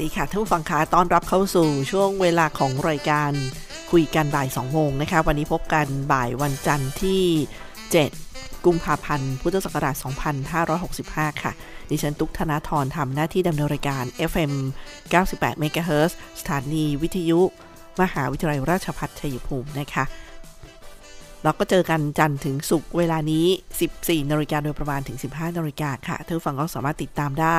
ดีค่ะท่านผู้ฟังคะต้อนรับเข้าสู่ช่วงเวลาของรายการคุยกันบ่าย2โมงนะคะ วันนี้พบกันบ่ายวันจันทร์ที่ 7 กุมภาพันธ์ พุทธศักราช 2565 ค่ะ ดิฉันตุ๊กธนาธรทำหน้าที่ดำเนินรายการ FM 98 MHz สถานีวิทยุ มหาวิทยาลัยราชภัฏชัยภูมินะคะ เราก็เจอกันจันทร์ถึงศุกร์เวลานี้ 14นาฬิกาโดยประมาณถึง 15นาฬิกาค่ะท่านฟังก็สามารถติดตามได้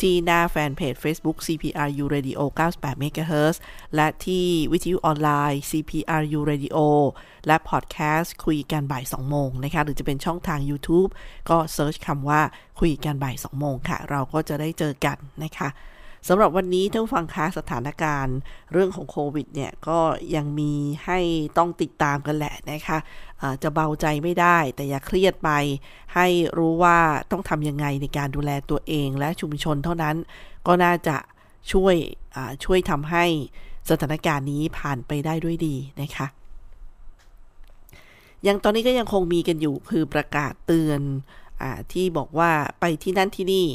ที่หน้าแฟนเพจ Facebook CPRU Radio 98 MHz และที่วิทยุออนไลน์ CPRU Radio และพอดแคสต์คุยกันบ่าย 2 โมงนะคะ หรือจะเป็นช่องทาง YouTube ก็ search คำว่าคุยกันบ่าย 2 โมงค่ะ เราก็จะได้เจอกันนะคะ สำหรับวันนี้ท่านผู้ฟังคะสถานการณ์ เรื่องของโควิดเนี่ยก็ยังมีให้ต้องติดตามกันแหละนะคะะจะเบาใจไม่ได้ แต่อย่าเครียดไป ให้รู้ว่าต้องทำยังไงในการดูแลตัวเองและชุมชนเท่านั้น ก็น่าจะช่วยช่วยทำให้สถานการณ์นี้ผ่านไปได้ด้วยดีนะคะยังตอนนี้ก็ยังคงมีกันอยู่คือประกาศเตือนอที่บอกว่าไปที่นั่นที่นี่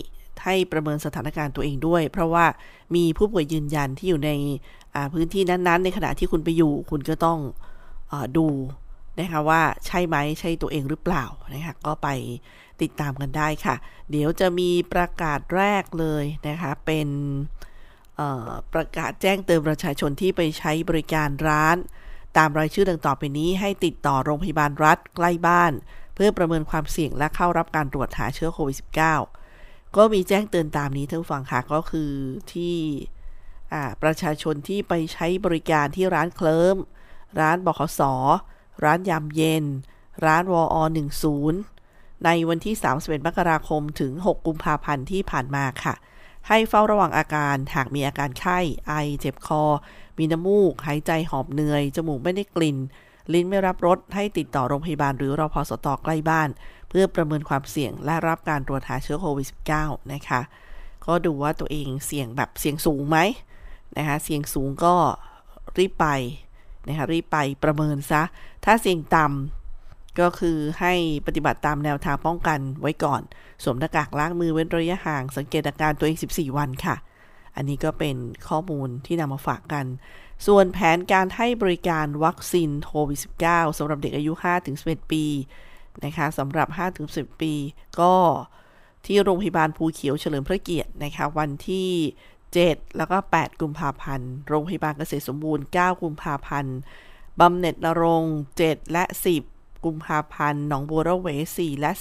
ให้ประเมินสถานการณ์ตัวเองด้วย เพราะว่ามีผู้ป่วยยืนยันที่อยู่ในพื้นที่นั้น ๆ ในขณะที่คุณไปอยู่ คุณก็ต้องอดูนะคะว่าใช่ไหมใช่ตัวเองหรือเปล่านะคะก็ไปติดตามกันได้ค่ะ เดี๋ยวจะมีประกาศแรกเลยนะคะเป็นประกาศแจ้งเตือนประชาชนที่ไปใช้บริการร้าน ตามรายชื่อดังต่อไปนี้ ให้ติดต่อโรงพยาบาลรัฐใกล้บ้าน เพื่อประเมินความเสี่ยงและเข้ารับการตรวจหาเชื้อโควิด -19 ก็มีแจ้งเตือนตามนี้ท่านฟังค่ะก็คือที่ประชาชนที่ไปใช้บริการที่ร้านเคลิมร้านบขสร้านยามเย็น ร้านวอ10ในวันที่31มกราคมถึง 6 กุมภาพันธ์ที่ผ่านมาค่ะ ให้เฝ้าระวังอาการหากมีอาการไข้ ไอ เจ็บคอ มีน้ำมูก หายใจหอบเหนื่อย จมูกไม่ได้กลิ่น ลิ้นไม่รับรสให้ติดต่อโรงพยาบาลหรือรอพสตอใกล้บ้าน เพื่อประเมินความเสี่ยงและรับการตรวจหาเชื้อโควิด -19 นะคะ ก็ดูว่าตัวเองเสี่ยงแบบเสี่ยงสูงไหมนะคะ เสี่ยงสูงก็รีบไปนะคะรีบไปประเมินซะ ถ้าเสี่ยงต่ำก็คือให้ปฏิบัติตามแนวทางป้องกันไว้ก่อน สวมหน้ากากล้างมือเว้นระยะห่าง สังเกตอาการตัวเอง 14 วันค่ะ อันนี้ก็เป็นข้อมูลที่นำมาฝากกัน ส่วนแผนการให้บริการวัคซีนโควิด -19 สำหรับเด็กอายุ 5-11 ปี นะคะสำหรับ 5-10 ปี ก็ที่โรงพยาบาลภูเขียวเฉลิมพระเกียรตินะคะวันที่ 7 แล้วก็ 8 กุมภาพันธ์โรงพยาบาลเกษตรสมบูรณ์ 9 กุมภาพันธ์บำเหน็จนรง7 และ 10 กุมภาพันธ์หนองบัวระเว 4 และ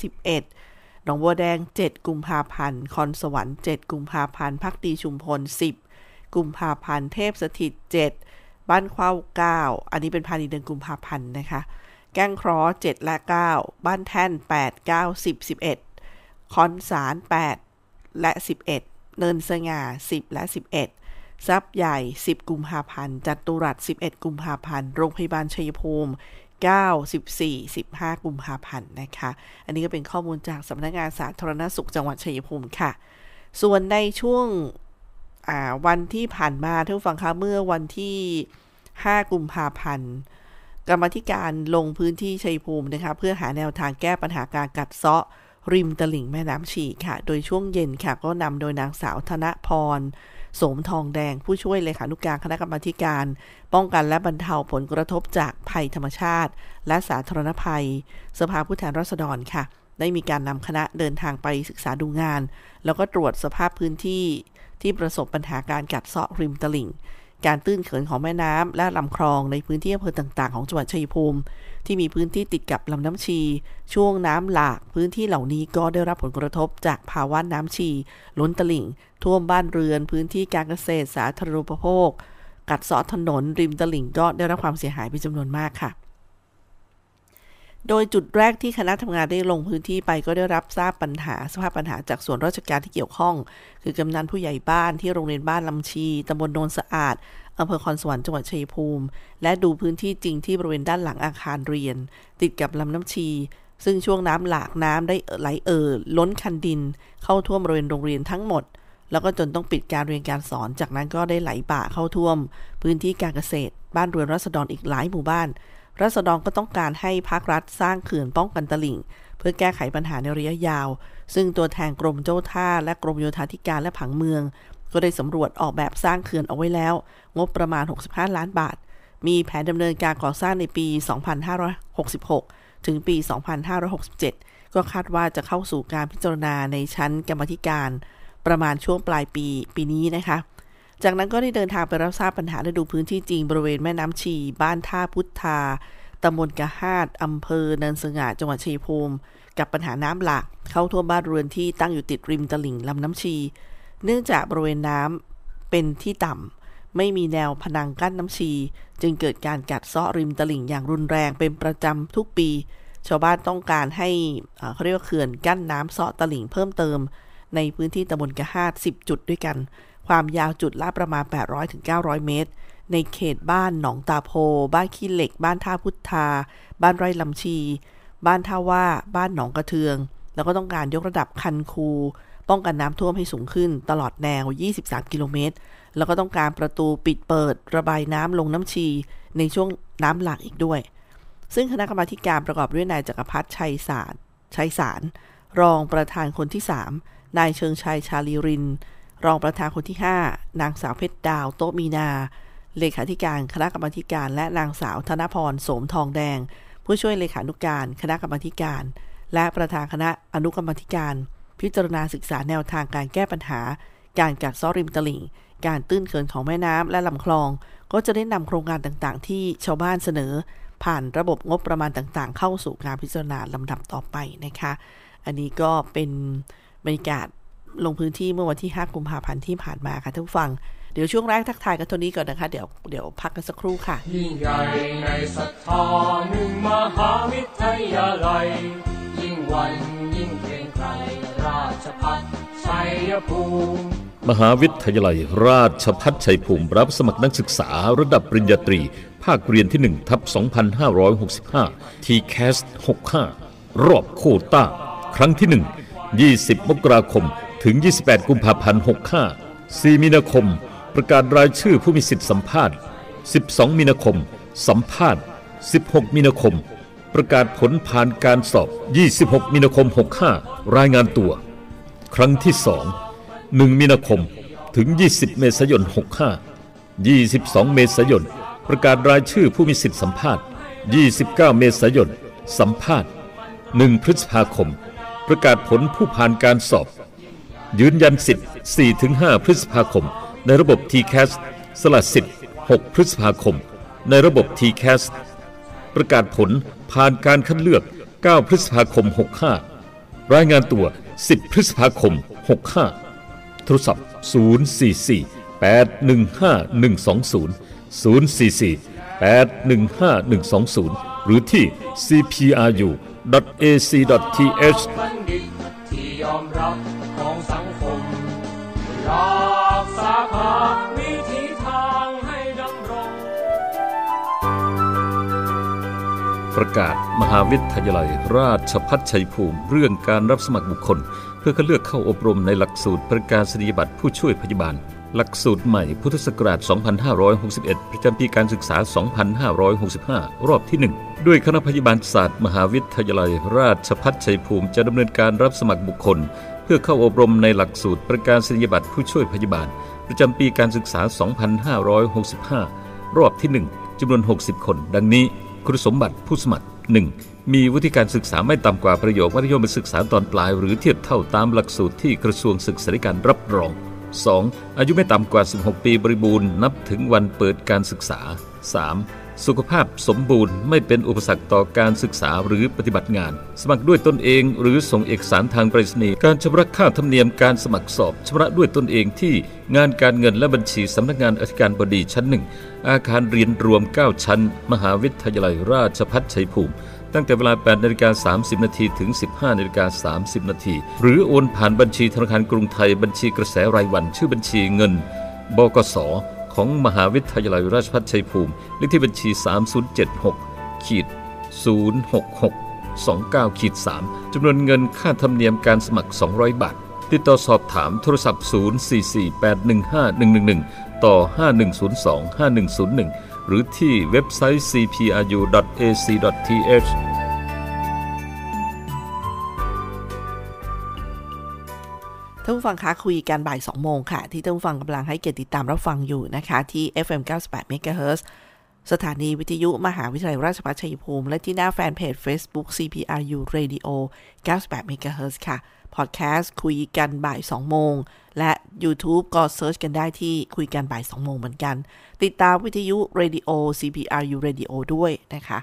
11 หนองบัวแดง 7 กุมภาพันธ์คอนสวรรค์ 7 กุมภาพันธ์พักดีชุมพล 10 กุมภาพันธ์เทพสถิต 7 บ้านเข้า9อันนี้เป็นภายในเดือนกุมภาพันธ์นะคะ แก้งครอ7และ 9 บ้านแท่น 8 9 10 11 คอนสาร 8 และ 11 เนินสง่า 10 และ 11ซับใหญ่ 10 กุมภาพันธ์ จัตุรัส 11 กุมภาพันธ์ โรงพยาบาลชัยภูมิ 9 14 15 กุมภาพันธ์นะคะ อันนี้ก็เป็นข้อมูลจากสำนักงานสาธารณสุขจังหวัดชัยภูมิค่ะ ส่วนในช่วงวันที่ผ่านมาท่านฟังคะเมื่อวันที่ 5 กุมภาพันธ์ กรรมธิการลงพื้นที่ชัยภูมินะคะ เพื่อหาแนวทางแก้ปัญหาการกัดเซาะ ริมตลิ่งแม่น้ำฉีค่ะ โดยช่วงเย็นค่ะ ก็นำโดยนางสาวธนพรสมทองแดงผู้ช่วยเลขานุกการคณะกรรมการ ป้องกันและบรรเทาผลกระทบจากภัยธรรมชาติ และสาธารณภัย สภาผู้แทนราษฎรค่ะ ได้มีการนำคณะเดินทางไปศึกษาดูงาน แล้วก็ตรวจสภาพพื้นที่ที่ประสบปัญหาการกัดเซาะริมตลิ่ง การตื้นเขินของแม่น้ำและลำคลองในพื้นที่อำเภอต่างๆ ของจังหวัดชัยภูมิ ที่มีพื้นที่ติดกับลำน้ำชี ช่วงน้ำหลาก พื้นที่เหล่านี้ก็ได้รับผลกระทบจากภาวะน้ำชี ล้นตลิ่ง ท่วมบ้านเรือน พื้นที่การเกษตรสาธารณูปโภค กัดเซาะถนนริมตลิ่งก็ได้รับความเสียหายเป็นจำนวนมากค่ะ โดยจุดแรกที่คณะทำงานได้ลงพื้นที่ไปก็ได้รับทราบปัญหาสภาพปัญหาจากส่วนราชการที่เกี่ยวข้อง คือกำนันผู้ใหญ่บ้านที่โรงเรียนบ้านลำชีตำบลโนนสะอาดอำเภอคอนสวรรค์จังหวัดชัยภูมิ และดูพื้นที่จริงที่บริเวณด้านหลังอาคารเรียน ติดกับลำน้ำชี ซึ่งช่วงน้ำหลากน้ำได้ไหลเอ่อล้นคันดิน เข้าท่วมบริเวณโรงเรียนทั้งหมด แล้วก็จนต้องปิดการเรียนการสอน จากนั้นก็ได้ไหลบ่าเข้าท่วม พื้นที่การเกษตร บ้านเรือนรัษฎรอีกหลายหมู่บ้าน รัษฎรก็ต้องการให้ภาครัฐสร้างเขื่อนป้องกันตลิ่ง เพื่อแก้ไขปัญหาในระยะยาว ซึ่งตัวแทนกรมเจ้าท่า และกรมโยธาธิการและผังเมือง ก็ได้สำรวจออกแบบสร้างเขื่อนเอาไว้แล้ว งบประมาณ 65 ล้านบาท มีแผนดำเนินการก่อสร้างในปี 2566 ถึงปี 2567 ก็คาดว่าจะเข้าสู่การพิจารณาในชั้นกรรมธิการ ประมาณช่วงปลายปีปีนี้นะคะ จากนั้นก็ได้เดินทางไปรับทราบปัญหาและดูพื้นที่จริงบริเวณแม่น้ำชี บ้านท่าพุทธาตำบลกะฮาดอำเภอเนินสง่าจังหวัดชัยภูมิ กับปัญหาน้ำหลากเข้าท่วมบ้านเรือนที่ตั้งอยู่ติดริมตลิ่งลำน้ำชี เนื่องจากบริเวณน้ำเป็นที่ต่ำไม่มีแนวพนังกั้นน้ำชี จึงเกิดการกัดเซาะริมตลิ่งอย่างรุนแรงเป็นประจำทุกปี ชาวบ้านต้องการให้เขาเรียกว่าเขื่อนกั้นน้ำเซาะตลิ่งเพิ่มเติม ในพื้นที่ตำบลกะฮาด10 จุดด้วยกัน ความยาวจุดละประมาณ 800-900 เมตร ในเขตบ้านหนองตาโพ บ้านขี้เหล็ก บ้านท่าพุทธา บ้านไร่ลำชี บ้านท่าว่า บ้านหนองกระเทือง แล้วก็ต้องการยกระดับคันคู ป้องกันน้ำท่วมให้สูงขึ้นตลอดแนว 23 กิโลเมตร แล้วก็ต้องการประตูปิดเปิด ระบายน้ำลงน้ำชี ในช่วงน้ำหลากอีกด้วย ซึ่งคณะกรรมาการประกอบด้วยนายจักรพัฒน์ชัยสารชัยสาร รองประธานคนที่ 3 นายเชิงชัยชาลีริน รองประธานคนที่ 5 นางสาวเพชรดาวโตมีนา เลขาธิการคณะกรรมการ และนางสาวธนพรโสมทองแดง ผู้ช่วยเลขานุการคณะกรรมการ และประธานคณะอนุกรรมการ พิจารณาศึกษาแนวทางการแก้ปัญหา การกัดเซาะริมตลิ่ง การตื้นเขินของแม่น้ำและลำคลอง ก็จะได้นำโครงการต่างๆ ที่ชาวบ้านเสนอ ผ่านระบบงบประมาณต่างๆ เข้าสู่การพิจารณาลำดับต่อไปนะคะ อันนี้ก็เป็นบรรยากาศ ลงพื้นที่เมื่อวันที่ 5 กุมภาพันธ์ที่ผ่านมาค่ะท่านผู้ฟัง เดี๋ยวช่วงแรกทักทายกันเท่านี้ก่อนนะคะ เดี๋ยวเดี๋ยวพักกันสักครู่ค่ะ ยิ่งใหญ่ในศรัทธาหนึ่งมหาวิทยาลัย ยิ่งวันยิ่งเกรงไกรราชพัฒชัยภูมิมหาวิทยาลัย ราชพัฒชัยภูมิ รับสมัครนักศึกษาระดับปริญญาตรี ภาคเรียนที่1ทับ2565ทีแคส65 รอบโควต้า ครั้งที่ 1 20 มกราคม ถึง 28 กุมภาพันธ์ 65 4 มีนาคม ประกาศรายชื่อผู้มีสิทธิสัมภาษณ์ 12 มีนาคม สัมภาษณ์ 16 มีนาคม ประกาศผลผ่านการสอบ 26 มีนาคม 65 รายงานตัว ครั้งที่ 2 1 มีนาคมถึง 20 เมษายน 65 22 เมษายน ประกาศรายชื่อผู้มีสิทธิสัมภาษณ์ 29 เมษายน สัมภาษณ์ 1 พฤษภาคม ประกาศผลผู้ผ่านการสอบ ยืนยันสิทธิ์ 4-5 พฤษภาคม ในระบบ TCAS สสละสิทธิ์ 6 พฤษภาคม ในระบบ TCAS ประกาศผลผ่านการคัดเลือก 9 พฤษภาคม 65 รายงานตัว 10 พฤษภาคม 65 โทรศัพท์ 044 815 120 044 815 120 หรือที่ cpru.ac.th ประกาศ มหาวิทยาลัย ราชพัฒชัยภูมิ เรื่องการรับสมัครบุคคล เพื่อคัดเลือกเข้าอบรมในหลักสูตรประกาศนียบัตรผู้ช่วยพยาบาล หลักสูตรใหม่พุทธศักราช 2561 ประจำปีการศึกษา 2565 รอบที่ 1 ด้วยคณะพยาบาลศาสตร์ มหาวิทยาลัย ราชพัฒชัยภูมิจะดำเนินการรับสมัครบุคคล เพื่อเข้าอบรมในหลักสูตรประกาศนียบัตรผู้ช่วยพยาบาล ประจำปีการศึกษา 2565 รอบที่ 1จำนวน 60 คน ดังนี้ คุณสมบัติผู้สมัคร 1. มีวุฒิการศึกษาไม่ต่ำกว่าประโยคมัธยมศึกษาตอนปลาย หรือเทียบเท่าตามหลักสูตรที่กระทรวงศึกษาธิการรับรอง 2. อายุไม่ต่ำกว่า 16 ปีบริบูรณ์นับถึงวันเปิดการศึกษา 3. สุขภาพสมบูรณ์ไม่เป็นอุปสรรคต่อการศึกษาหรือปฏิบัติงาน สมัครด้วยตนเอง หรือส่งเอกสารทางไปรษณีย์การชำระค่าธรรมเนียมการสมัครสอบชำระด้วยตนเองที่งานการเงินและบัญชีสำนักงานอธิการบดีชั้นหนึ่ง อาคารเรียนรวม 9 ชั้น มหาวิทยาลัยราชภัฏชัยภูมิ ตั้งแต่เวลา8นาฬิกา30 นาทีถึง 15นาฬิกา30 นาทีหรือโอนผ่านบัญชีธนาคารกรุงไทยบัญชีกระแสรายวัน ชื่อบัญชีเงิน บกสของมหาวิทยาลัยราชภัฏชัยภูมิ เลขที่บัญชี 3076ขีด066 29ขีด3จำนวนเงินค่าธรรมเนียมการสมัคร 200 บาท ติดต่อสอบถามโทรศัพท์ 044815111 ต่อ 5102 5101 หรือที่เว็บไซต์ cpru.ac.th ท่านผู้ฟังคะคุยกันบ่าย 2 โมงค่ะ ที่ท่านผู้ฟังกำลังให้เกียรติติดตามรับฟังอยู่นะคะ ที่ FM 98 MHz สถานีวิทยุมหาวิทยาลัยราชภัฏชัยภูมิ และที่หน้าแฟนเพจ Facebook CPRU Radio 98 MHz ค่ะ พอดแคสต์คุยกันบ่าย 2 โมง และ YouTube ก็ search กันได้ที่คุยกันบ่าย 2 โมงเหมือนกัน ติดตามวิทยุ Radio CPRU Radio ด้วยนะคะ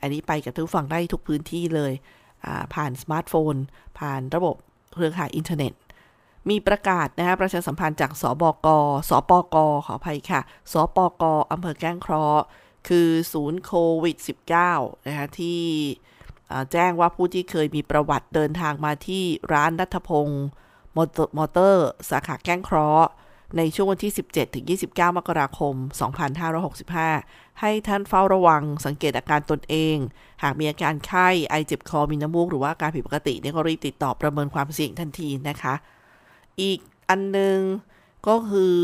อันนี้ไปกับทุกฝั่งได้ทุกพื้นที่เลย ผ่านสมาร์ทโฟน ผ่านระบบเครือข่ายอินเทอร์เน็ต มีประกาศนะคะประชาสัมพันธ์จากสบก สปก ขออภัยค่ะ สปกอำเภอแก้งเคราะห์คือศูนย์โควิด -19 นะคะที่ แจ้งว่าผู้ที่เคยมีประวัติเดินทางมาที่ร้านรัฐพงศ์มอเตอร์ สาขาแก้งเคราะห์ในช่วงวันที่ 17 ถึง 29 มกราคม 2565 ให้ท่านเฝ้าระวังสังเกตอาการตนเอง หากมีอาการไข้ ไอเจ็บคอ มีน้ำมูก หรือว่าอาการผิดปกติเนี่ยก็รีบติดต่อประเมินความเสี่ยงทันทีนะคะ อีกอันนึงก็คือ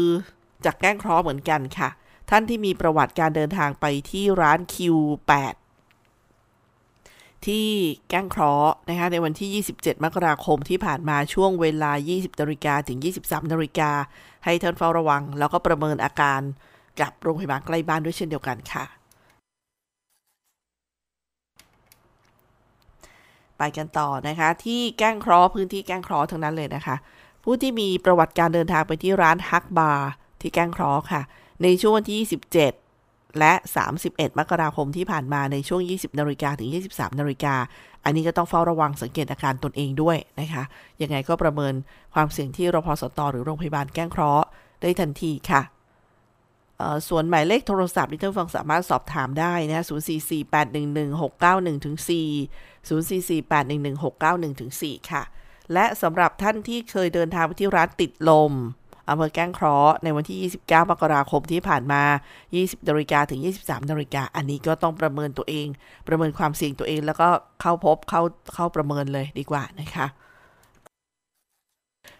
จากแก้งเคราะห์เหมือนกันค่ะ ท่านที่มีประวัติการเดินทางไปที่ร้าน Q8 ที่แก้งเคราะห์นะคะในวันที่ 27 มกราคมที่ผ่านมาช่วงเวลา 20นาฬิกาถึง 23นาฬิกาให้ท่านเฝ้าระวัง แล้วก็ประเมินอาการกับโรงพยาบาลใกล้บ้านด้วยเช่นเดียวกันค่ะ ไปกันต่อนะคะที่แก้งเคราะห์พื้นที่แก้งเคราะห์ทั้งนั้นเลยนะคะ ผู้ที่มีประวัติการเดินทางไปที่ร้านฮักบาร์ที่แก้งเคราะห์ค่ะ ในช่วงวันที่ 27 และ 31 มกราคมที่ผ่านมาในช่วง 20 นาฬิกาถึง 23 นาฬิกา อันนี้ก็ต้องเฝ้าระวังสังเกตอาการตนเองด้วยนะคะ ยังไงก็ประเมินความเสี่ยงที่รพสต หรือโรงพยาบาลแก้งเคราะห์ได้ทันทีค่ะส่วนหมายเลขโทรศัพท์ที่ท่านฟังสามารถสอบถามได้นะ 044811691ถึง4 044811691ถึง4ค่ะ และสำหรับท่านที่เคยเดินทางไปที่ร้านติดลม อำเภอแก้งเคราะห์ในวันที่ 29 มกราคมที่ผ่านมา 20นาฬิกาถึง 23นาฬิกาอันนี้ก็ต้องประเมินตัวเอง ประเมินความเสี่ยงตัวเอง แล้วก็เข้าพบเข้าเข้าประเมินเลยดีกว่านะคะ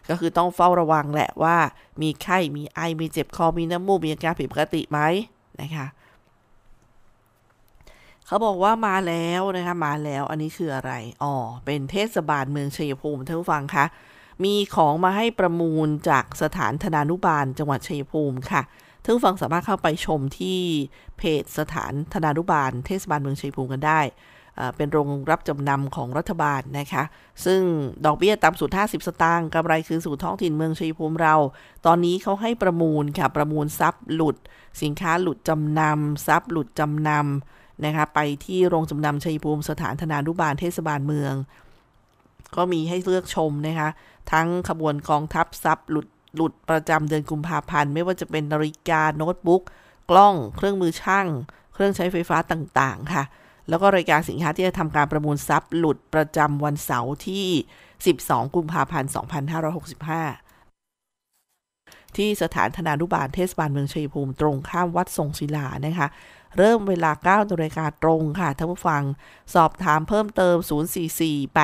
ก็คือต้องเฝ้าระวังแหละว่า มีไข้มีไอมีเจ็บคอมีน้ำมูกมีอาการผิดปกติไหมนะคะเขาบอกว่ามาแล้วนะคะมาแล้วอันนี้คืออะไร อ๋อ เป็นเทศบาลเมืองชัยภูมิท่านผู้ฟังคะ มีของมาให้ประมูลจากสถานธนานุบาลจังหวัดชัยภูมิค่ะท่านฟังสามารถเข้าไปชมที่เพจสถานธนานุบาล เทศบาลเมืองชัยภูมิกันได้ เป็นโรงรับจำนำของรัฐบาลนะคะ ซึ่งดอกเบี้ยต่ำสุด 50 สตางค์กำไรคืนสู่ท้องถิ่นเมืองชัยภูมิเรา ตอนนี้เขาให้ประมูลค่ะ ประมูลทรัพย์หลุด สินค้าหลุดจำนำทรัพย์หลุดจำนำนะคะ ไปที่โรงจำนำชัยภูมิสถานธนานุบาลเทศบาลเมือง ก็มีให้เลือกชมนะคะ ทั้งขบวนกองทัพซับหลุดหลุดประจำเดือนกุมภาพันธ์ ไม่ว่าจะเป็นนาฬิกาโน้ตบุ๊ก กล้อง เครื่องมือช่าง เครื่องใช้ไฟฟ้าต่างๆ ค่ะ แล้วก็รายการสินค้าที่จะทำการประมูลทรัพย์หลุดประจำวันเสาร์ที่ 12 กุมภาพันธ์ 2565 ที่สถานธนานุบาลเทศบาลเมืองชัยภูมิตรงข้ามวัดทรงศิลานะคะ เริ่มเวลา9นาฬิกาตรงค่ะท่านผู้ฟัง สอบถามเพิ่มเติม 044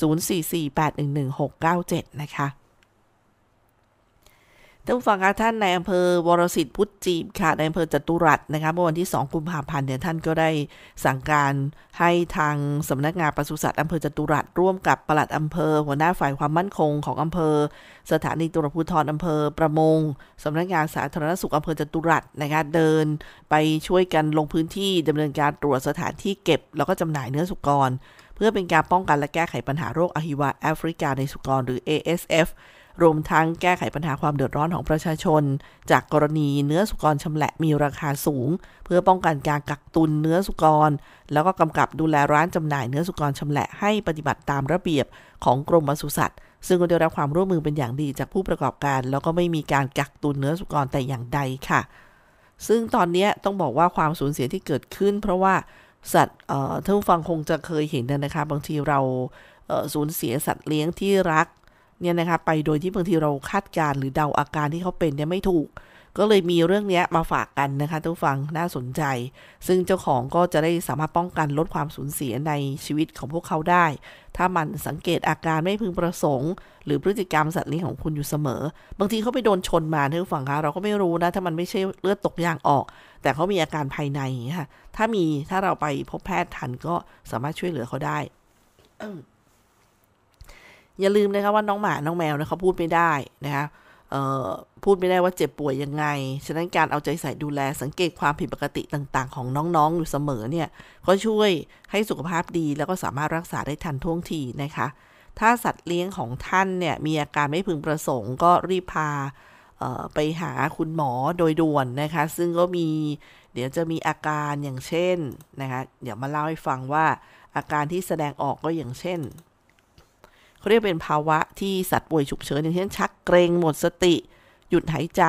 044811697 นะคะท่านผู้ฟังคะท่านในอำเภอวรสิทธิ์พุทธจีบค่ะในอำเภอจตุรัสนะคะเมื่อวันที่ 2 กุมภาพันธ์เนี่ยท่านก็ได้สั่งการให้ทางสำนักงานปศุสัตว์อำเภอจตุรัสร่วมกับปลัดอำเภอ หัวหน้าฝ่ายความมั่นคงของอำเภอ สถานีตำรวจภูธรอำเภอประมงสำนักงานสาธารณสุขอำเภอจตุรัสนะคะเดินไปช่วยกันลงพื้นที่ดำเนินการตรวจสถานที่เก็บ แล้วก็จำหน่ายเนื้อสุกร เพื่อเป็นการป้องกันและแก้ไขปัญหาโรคอหิวาแอฟริกาในสุกรหรือ ASF รวมทั้งแก้ไขปัญหาความเดือดร้อนของประชาชน จากกรณีเนื้อสุกรชำแหละมีราคาสูง เพื่อป้องกันการกักตุนเนื้อสุกร แล้วก็กำกับดูแลร้านจำหน่ายเนื้อสุกรชำแหละให้ปฏิบัติตามระเบียบของกรมปศุสัตว์ซึ่งก็ได้รับความร่วมมือเป็นอย่างดีจากผู้ประกอบการ แล้วก็ไม่มีการกักตุนเนื้อสุกรแต่อย่างใดค่ะ ซึ่งตอนนี้ต้องบอกว่าความสูญเสียที่เกิดขึ้น เพราะว่า สัตว์ท่านผู้ฟังคงจะเคยเห็นนะคะ บางทีเราสูญเสียสัตว์เลี้ยงที่รักเนี่ยนะคะไปโดยที่บางทีเราคาดการหรือเดาอาการที่เขาเป็นเนี่ยไม่ถูก ก็เลยมีเรื่องนี้มาฝากกันนะคะทุกฟังน่าสนใจ ซึ่งเจ้าของก็จะได้สามารถป้องกันลดความสูญเสียในชีวิตของพวกเขาได้ ถ้ามันสังเกตอาการไม่พึงประสงค์ หรือพฤติกรรมสัตว์เลี้ยงของคุณอยู่เสมอ บางทีเขาไปโดนชนมาทุกฝั่งคะเราก็ไม่รู้นะถ้ามันไม่ใช่เลือดตกยางออก แต่เขามีอาการภายในค่ะถ้ามีถ้าเราไปพบแพทย์ทันก็สามารถช่วยเหลือเขาได้อย่าลืมนะคะว่าน้องหมา น้องแมวเนี่ยเขาพูดไม่ได้นะคะ พูดไม่ได้ว่าเจ็บป่วยยังไง ฉะนั้นการเอาใจใส่ดูแลสังเกตความผิดปกติต่าง ๆ ของน้องๆ อยู่เสมอเนี่ย ก็ช่วยให้สุขภาพดีแล้วก็สามารถรักษาได้ทันท่วงทีนะคะ ถ้าสัตว์เลี้ยงของท่านเนี่ยมีอาการไม่พึงประสงค์ก็รีบพาไปหาคุณหมอโดยด่วนนะคะ ซึ่งก็มีเดี๋ยวจะมีอาการอย่างเช่นนะคะ เดี๋ยวมาเล่าให้ฟังว่าอาการที่แสดงออกก็อย่างเช่น เขาเรียกเป็นภาวะที่สัตว์ป่วยฉุกเฉินอย่างเช่นชักเกรงหมดสติ หยุดหายใจ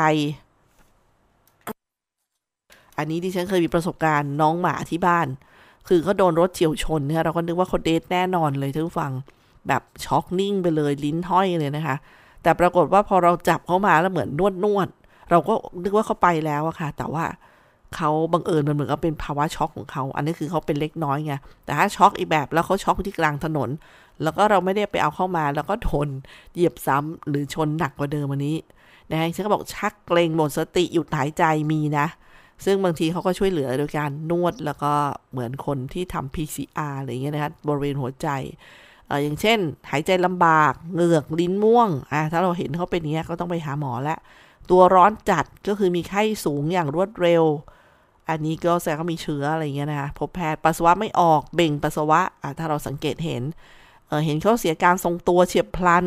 อันนี้ที่ฉันเคยมีประสบการณ์น้องหมาที่บ้าน คือเขาโดนรถเฉียวชนเนี่ยเราก็นึกว่าเขาเดทแน่นอนเลยทุกฟังแบบช็อกนิ่งไปเลยลิ้นห้อยเลยนะคะ แต่ปรากฏว่าพอเราจับเขามาแล้วเหมือนนวดนวดเราก็นึกว่าเขาไปแล้วอะค่ะ แต่ว่าเขาบังเอิญมันเหมือนกับเป็นภาวะช็อกของเขา อันนี้คือเขาเป็นเล็กน้อยไง แต่ถ้าช็อกอีกแบบแล้วเขาช็อกที่กลางถนน แล้วก็เราไม่ได้ไปเอาเข้ามา แล้วก็ทนเหยียบซ้ำหรือชนหนักกว่าเดิมวันนี้นะฮะฉันก็บอกชักเกรงหมดสติหยุดหายใจมีนะ ซึ่งบางทีเขาก็ช่วยเหลือโดยการนวดแล้วก็เหมือนคนที่ทำ PCR อะไรอย่างเงี้ยนะคะบริเวณหัวใจออย่างเช่น หายใจลำบากเหงือกลิ้นม่วงอะถ้าเราเห็นเขาเป็นอย่างเงี้ยก็ต้องไปหาหมอแล้วตัวร้อนจัดก็คือมีไข้สูงอย่างรวดเร็ว อันนี้ก็แสดงว่ามีเชื้ออะไรเงี้ยนะคะพบแพทย์ปัสสาวะไม่ออกเบ่งปัสสาวะะถ้าเราสังเกตเห็น เเห็นเขาเสียการทรงตัวเฉียบพลัน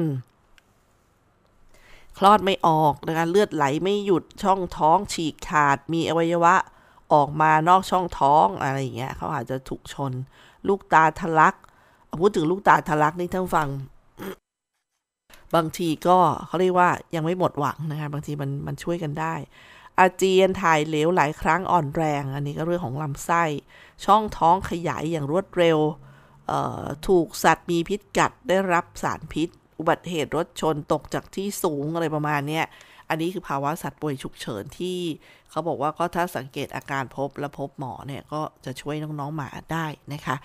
คลอดไม่ออกนะคะเลือดไหลไม่หยุดช่องท้องฉีกขาด มีอวัยวะออกมานอกช่องท้องอะไรอย่างเงี้ยเขาอาจจะถูกชน ลูกตาทะลักพูดถึงลูกตาทะลักนี่ท่านฟัง บางทีก็เขาเรียกว่ายังไม่หมดหวังนะคะบางทีมันมันช่วยกันได้ อาเจียนถ่ายเหลวหลายครั้งอ่อนแรง อันนี้ก็เรื่องของลำไส้ ช่องท้องขยายอย่างรวดเร็ว ถูกสัตว์มีพิษกัดได้รับสารพิษ อุบัติเหตุรถชนตกจากที่สูงอะไรประมาณนี้อันนี้คือภาวะสัตว์ป่วยฉุกเฉินที่เขาบอกว่าก็ถ้าสังเกตอาการพบและพบหมอเนี่ยก็จะช่วยน้องๆหมาได้นะคะ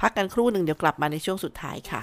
พักกันครู่หนึ่งเดี๋ยวกลับมาในช่วงสุดท้ายค่ะ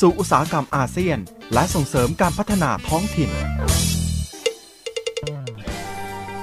สู่อุตสาหกรรมอาเซียน และส่งเสริมการพัฒนาท้องถิ่น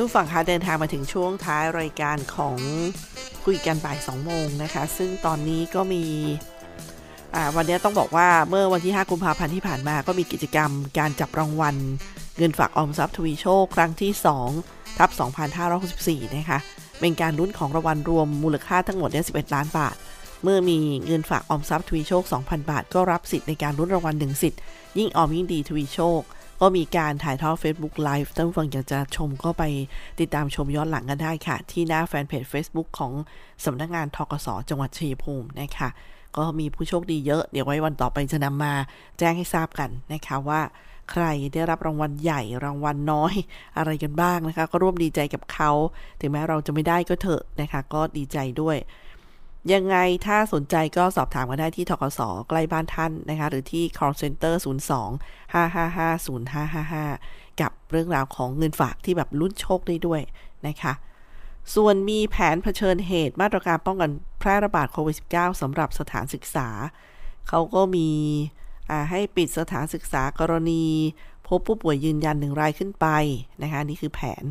ทุกฝั่งคะเดินทางมาถึงช่วงท้ายรายการของคุยกันบ่าย2โมงนะคะ ซึ่งตอนนี้ก็มีวันนี้ต้องบอกว่าเมื่อวันที่ 5 กุมภาพันธ์ที่ผ่านมาก็มีกิจกรรมการจับรางวัล เงินฝากออมทรัพย์ทวีโชค ครั้งที่ 2 ทับ 2564 นะคะ เป็นการลุ้นของรางวัลรวมมูลค่าทั้งหมดเนี่ย11 ล้านบาท เมื่อมีเงินฝากออมทรัพย์ทวีโชค 2,000 บาท ก็รับสิทธิ์ในการลุ้นรางวัล1สิทธิ์ ยิ่งออมยิ่งดีทวีโชค ก็มีการถ่ายทอด Facebook Live ท่านผู้ฟังอยากจะชมก็ไปติดตามชมย้อนหลังกันได้ค่ะ ที่หน้าแฟนเพจ Facebook ของสำนักงานทกสจังหวัดชัยภูมินะคะก็มีผู้โชคดีเยอะ เดี๋ยวไว้วันต่อไปจะนำมาแจ้งให้ทราบกันนะคะว่าใครได้รับรางวัลใหญ่รางวัลน้อย อะไรกันบ้างนะคะ ก็ร่วมดีใจกับเขา ถึงแม้เราจะไม่ได้ก็เถอะนะคะ ก็ดีใจด้วย ยังไงถ้าสนใจก็สอบถามกันได้ที่ทกสใกล้บ้านท่านนะคะ หรือที่ call center 02 555 0555 กับเรื่องราวของเงินฝากที่แบบลุ้นโชคได้ด้วยนะคะ ส่วนมีแผนเผชิญเหตุมาตรการป้องกันแพร่ระบาดโควิด -19 สำหรับสถานศึกษา เขาก็มีให้ปิดสถานศึกษากรณี พบผู้ป่วยยืนยันหนึ่งรายขึ้นไปนะคะ นี่คือแผน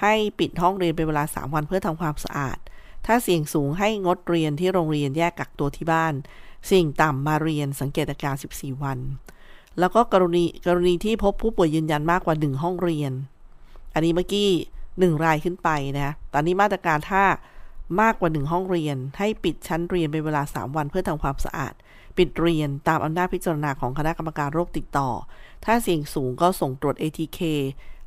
ให้ปิดห้องเรียนเป็นเวลา 3 วันเพื่อทำความสะอาด ถ้าเสี่ยงสูงให้งดเรียนที่โรงเรียนแยกกักตัวที่บ้าน สิ่งต่ำมาเรียนสังเกตอาการ 14 วัน แล้วก็กรณีกรณีที่พบผู้ป่วยยืนยันมากกว่า 1 ห้องเรียน อันนี้เมื่อกี้1รายขึ้นไปนะตอนนี้มาตรการถ้ามากกว่า 1 ห้องเรียน ให้ปิดชั้นเรียนเป็นเวลา 3 วันเพื่อทำความสะอาด ปิดเรียนตามอำนาจพิจารณาของคณะกรรมการโรคติดต่อ ถ้าเสี่ยงสูงก็ส่งตรวจ ATK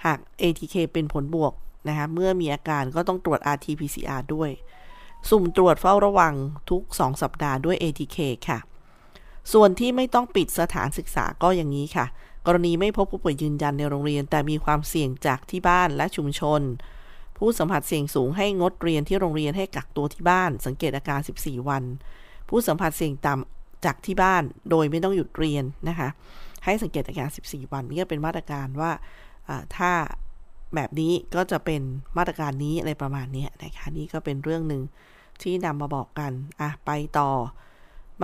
หาก ATK เป็นผลบวกนะคะเมื่อมีอาการก็ต้องตรวจ RT-PCR ด้วย สุ่มตรวจเฝ้าระวังทุก 2 สัปดาห์ด้วย ATK ค่ะ ส่วนที่ไม่ต้องปิดสถานศึกษาก็อย่างนี้ค่ะ กรณีไม่พบผู้ป่วยยืนยันในโรงเรียน แต่มีความเสี่ยงจากที่บ้านและชุมชน ผู้สัมผัสเสี่ยงสูงให้งดเรียนที่โรงเรียนให้กักตัวที่บ้าน สังเกตอาการ 14 วัน ผู้สัมผัสเสี่ยงต่ำจากที่บ้านโดยไม่ต้องหยุดเรียนนะคะ ให้สังเกตอาการ 14 วันนี่ก็เป็นมาตรการว่าถ้าแบบนี้ก็จะเป็นมาตรการนี้อะไรประมาณนี้นะคะนี่ก็เป็นเรื่องหนึ่ง ที่นำมาบอกกัน อะ ไปต่อ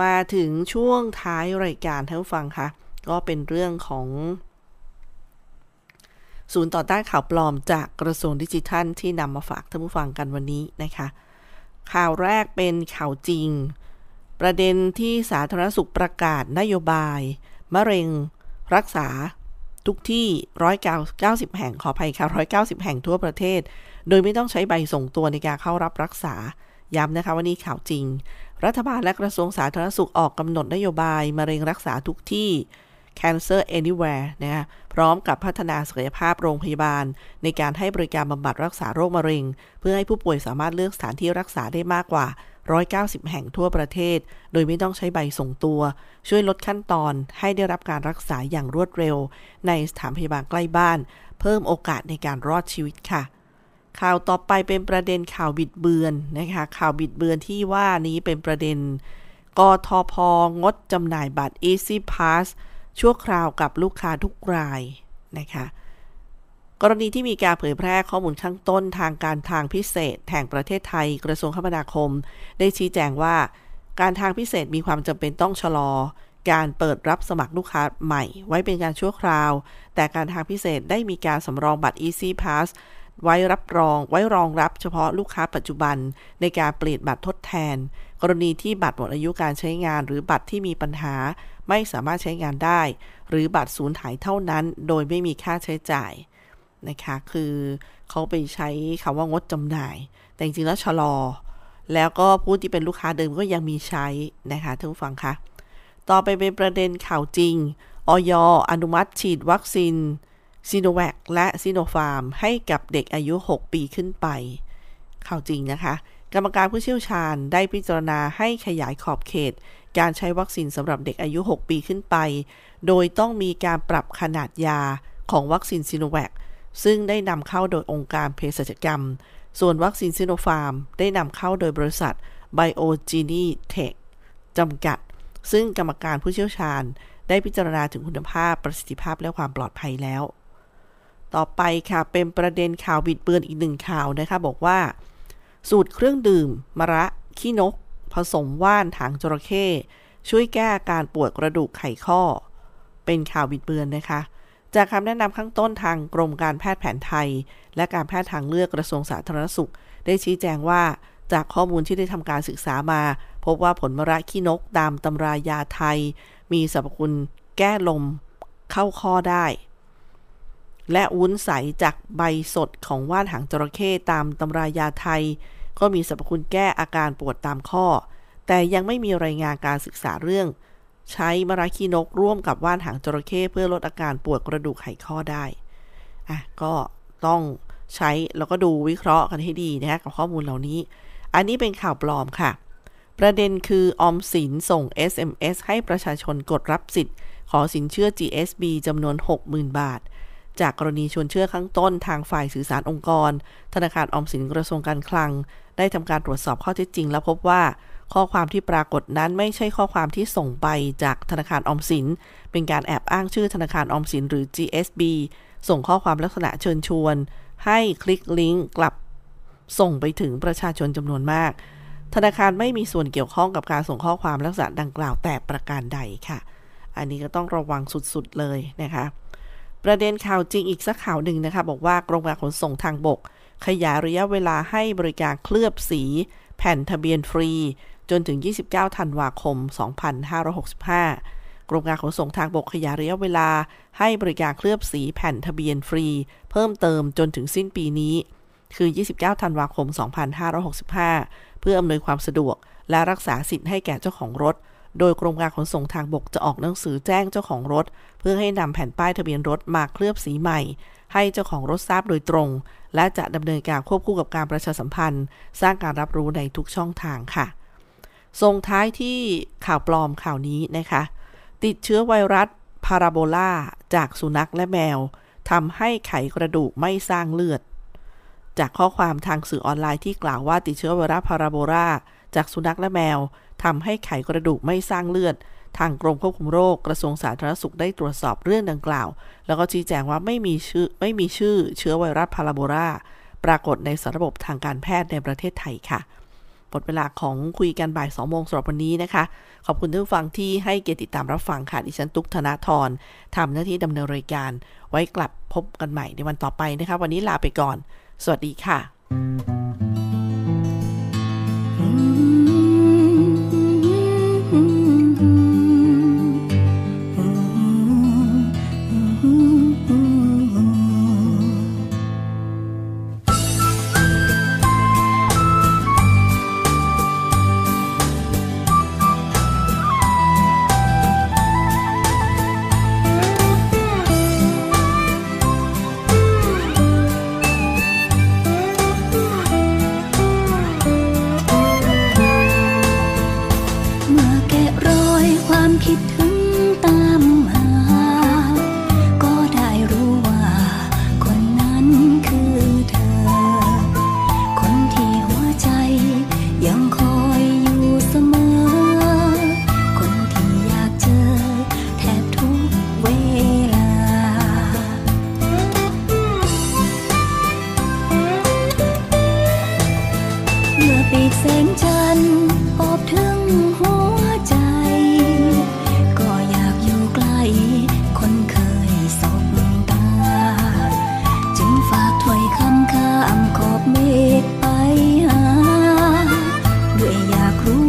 มาถึงช่วงท้ายรายการท่านผู้ฟังคะ ก็เป็นเรื่องของ ศูนย์ต่อต้านข่าวปลอมจากกระทรวงดิจิทัล ที่นำมาฝากท่านผู้ฟังกันวันนี้นะคะ ข่าวแรกเป็นข่าวจริง ประเด็นที่สาธารณสุขประกาศนโยบาย มะเร็ง รักษาทุกที่190แห่งขออภัยค่ะ190แห่งทั่วประเทศ โดยไม่ต้องใช้ใบส่งตัวในการเข้ารับรักษา ย้ำนะคะว่านี่ข่าวจริง รัฐบาลและกระทรวงสาธารณสุขออกกำหนดนโยบายมะเร็งรักษาทุกที่ Cancer Anywhere นะพร้อมกับพัฒนาศักยภาพโรงพยาบาล ในการให้บริการบำบัดรักษาโรคมะเร็ง เพื่อให้ผู้ป่วยสามารถเลือกสถานที่รักษาได้มากกว่า 190 แห่งทั่วประเทศ โดยไม่ต้องใช้ใบส่งตัว ช่วยลดขั้นตอนให้ได้รับการรักษาอย่างรวดเร็ว ในสถานพยาบาลใกล้บ้าน เพิ่มโอกาสในการรอดชีวิตค่ะ ข่าวต่อไปเป็นประเด็นข่าวบิดเบือนนะคะข่าวบิดเบือนที่ว่านี้เป็นประเด็นกทพงดจำหน่ายบัตร Easy Pass ชั่วคราวกับลูกค้าทุกรายนะคะกรณีที่มีการเผยแพร่ข้อมูลข้างต้นทางการทางพิเศษแห่งประเทศไทยกระทรวงคมนาคม ได้ชี้แจงว่า การทางพิเศษมีความจำเป็นต้องชะลอ การเปิดรับสมัครลูกค้าใหม่ ไว้เป็นการชั่วคราว แต่การทางพิเศษได้มีการสำรองบัตร Easy Pass ไว้รับรอง ไว้รองรับเฉพาะลูกค้าปัจจุบันในการเปลี่ยนบัตรทดแทน กรณีที่บัตรหมดอายุการใช้งาน หรือบัตรที่มีปัญหาไม่สามารถใช้งานได้ หรือบัตรสูญหายเท่านั้น โดยไม่มีค่าใช้จ่ายนะคะคือเขาไปใช้คำว่างดจำหน่าย แต่จริงๆแล้วชะลอ แล้วก็ผู้ที่เป็นลูกค้าเดิมก็ยังมีใช้นะคะท่านผู้ฟังคะต่อไปเป็นประเด็นข่าวจริงออยอนุมัติฉีดวัคซีน ซีโนแวคและซีโนฟาร์มให้กับเด็กอายุ 6 ปีขึ้นไป ข่าวจริงนะคะ กรรมการผู้เชี่ยวชาญได้พิจารณาให้ขยายขอบเขต การใช้วัคซีนสำหรับเด็กอายุ 6 ปีขึ้นไป โดยต้องมีการปรับขนาดยาของวัคซีนซีโนแวคซึ่งได้นำเข้าโดยองค์การเภสัชกรรม ส่วนวัคซีนซิโนฟาร์ม ได้นำเข้าโดยบริษัท BioGene Tech จำกัด ซึ่งกรรมการผู้เชี่ยวชาญ ได้พิจารณาถึงคุณภาพประสิทธิภาพและความปลอดภัยแล้ว ต่อไปค่ะเป็นประเด็นข่าวบิดเบือนอีกหนึ่งข่าวนะคะ บอกว่า สูตรเครื่องดื่ม มะระ ขี้นก ผสมว่านถางจระเข้ช่วยแก้การปวดกระดูกไขข้อ เป็นข่าวบิดเบือนนะคะ จากคำแนะนำข้างต้นทางกรมการแพทย์แผนไทย และการแพทย์ทางเลือกกระทรวงสาธารณสุข ได้ชี้แจงว่าจากข้อมูลที่ได้ทำการศึกษามา พบว่าผลมะระขี้นกตามตำรายาไทย มีสรรพคุณแก้ลม เข้าข้อได้ และวุ้นใสจากใบสดของว่านหางจระเข้ตามตำรายาไทย ก็มีสรรพคุณแก้อาการปวดตามข้อ แต่ยังไม่มีรายงานการศึกษาเรื่อง ใช้มะระคีนกร่วมกับว่านหางจระเข้เพื่อลดอาการปวดกระดูกไขข้อได้อะก็ต้องใช้แล้วก็ดูวิเคราะห์กันให้ดีนะกับข้อมูลเหล่านี้ อันนี้เป็นข่าวปลอมค่ะ ประเด็นคือออมสินส่ง SMS ให้ประชาชนกดรับสิทธิ์ ขอสินเชื่อ GSB จำนวน 60,000 บาท จากกรณีชวนเชื่อข้างต้นทางฝ่ายสื่อสารองค์กร ธนาคารออมสินกระทรวงการคลัง ได้ทำการตรวจสอบข้อเท็จจริง แล้วพบว่า ข้อความที่ปรากฏนั้นไม่ใช่ข้อความที่ส่งไปจากธนาคารออมสิน เป็นการแอบอ้างชื่อธนาคารออมสินหรือ GSB ส่งข้อความลักษณะเชิญชวน ให้คลิกลิงก์กลับ ส่งไปถึงประชาชนจำนวนมาก ธนาคารไม่มีส่วนเกี่ยวข้องกับการส่งข้อความลักษณะดังกล่าวแต่ประการใดค่ะ อันนี้ก็ต้องระวังสุดๆเลยนะคะ ประเด็นข่าวจริงอีกสักข่าวหนึ่งนะคะ บอกว่ากรมการขนส่งทางบก ขยายระยะเวลาให้บริการเคลือบสี แผ่นทะเบียนฟรี จนถึง 29 ธันวาคม 2565 กรมการขนส่งทางบกขยายระยะเวลา ให้บริการเคลือบสีแผ่นทะเบียนฟรี เพิ่มเติมจนถึงสิ้นปีนี้ คือ 29 ธันวาคม 2565 เพื่ออำนวยความสะดวกและรักษาสิทธิ์ให้แก่เจ้าของรถ โดยกรมการขนส่งทางบกจะออกหนังสือแจ้งเจ้าของรถ เพื่อให้นำแผ่นป้ายทะเบียนรถมาเคลือบสีใหม่ ให้เจ้าของรถทราบโดยตรง และจะดำเนินการควบคู่กับการประชาสัมพันธ์ สร้างการรับรู้ในทุกช่องทางค่ะ ส่งท้ายที่ข่าวปลอมข่าวนี้นะคะ ติดเชื้อไวรัสพาราโบลาจากสุนัขและแมวทำให้ไขกระดูกไม่สร้างเลือด จากข้อความทางสื่อออนไลน์ที่กล่าวว่าติดเชื้อไวรัสพาราโบลาจากสุนัขและแมว ทำให้ไขกระดูกไม่สร้างเลือด ทางกรมควบคุมโรคกระทรวงสาธารณสุขได้ตรวจสอบเรื่องดังกล่าว แล้วก็ชี้แจงว่าไม่มีชื่อไม่มีชื่อเชื้อไวรัสพาราโบลาปรากฏในสาระบบทางการแพทย์ในประเทศไทยค่ะหมดเวลาของคุยกันบ่าย2โมงสำหรับวันนี้นะคะ ขอบคุณทุกฟังที่ให้เกียรติติดตามรับฟังค่ะ ดิฉันตุกธนาธรทำหน้าที่ดำเนินรายการ ไว้กลับพบกันใหม่ในวันต่อไปนะคะ วันนี้ลาไปก่อน สวัสดีค่ะ aku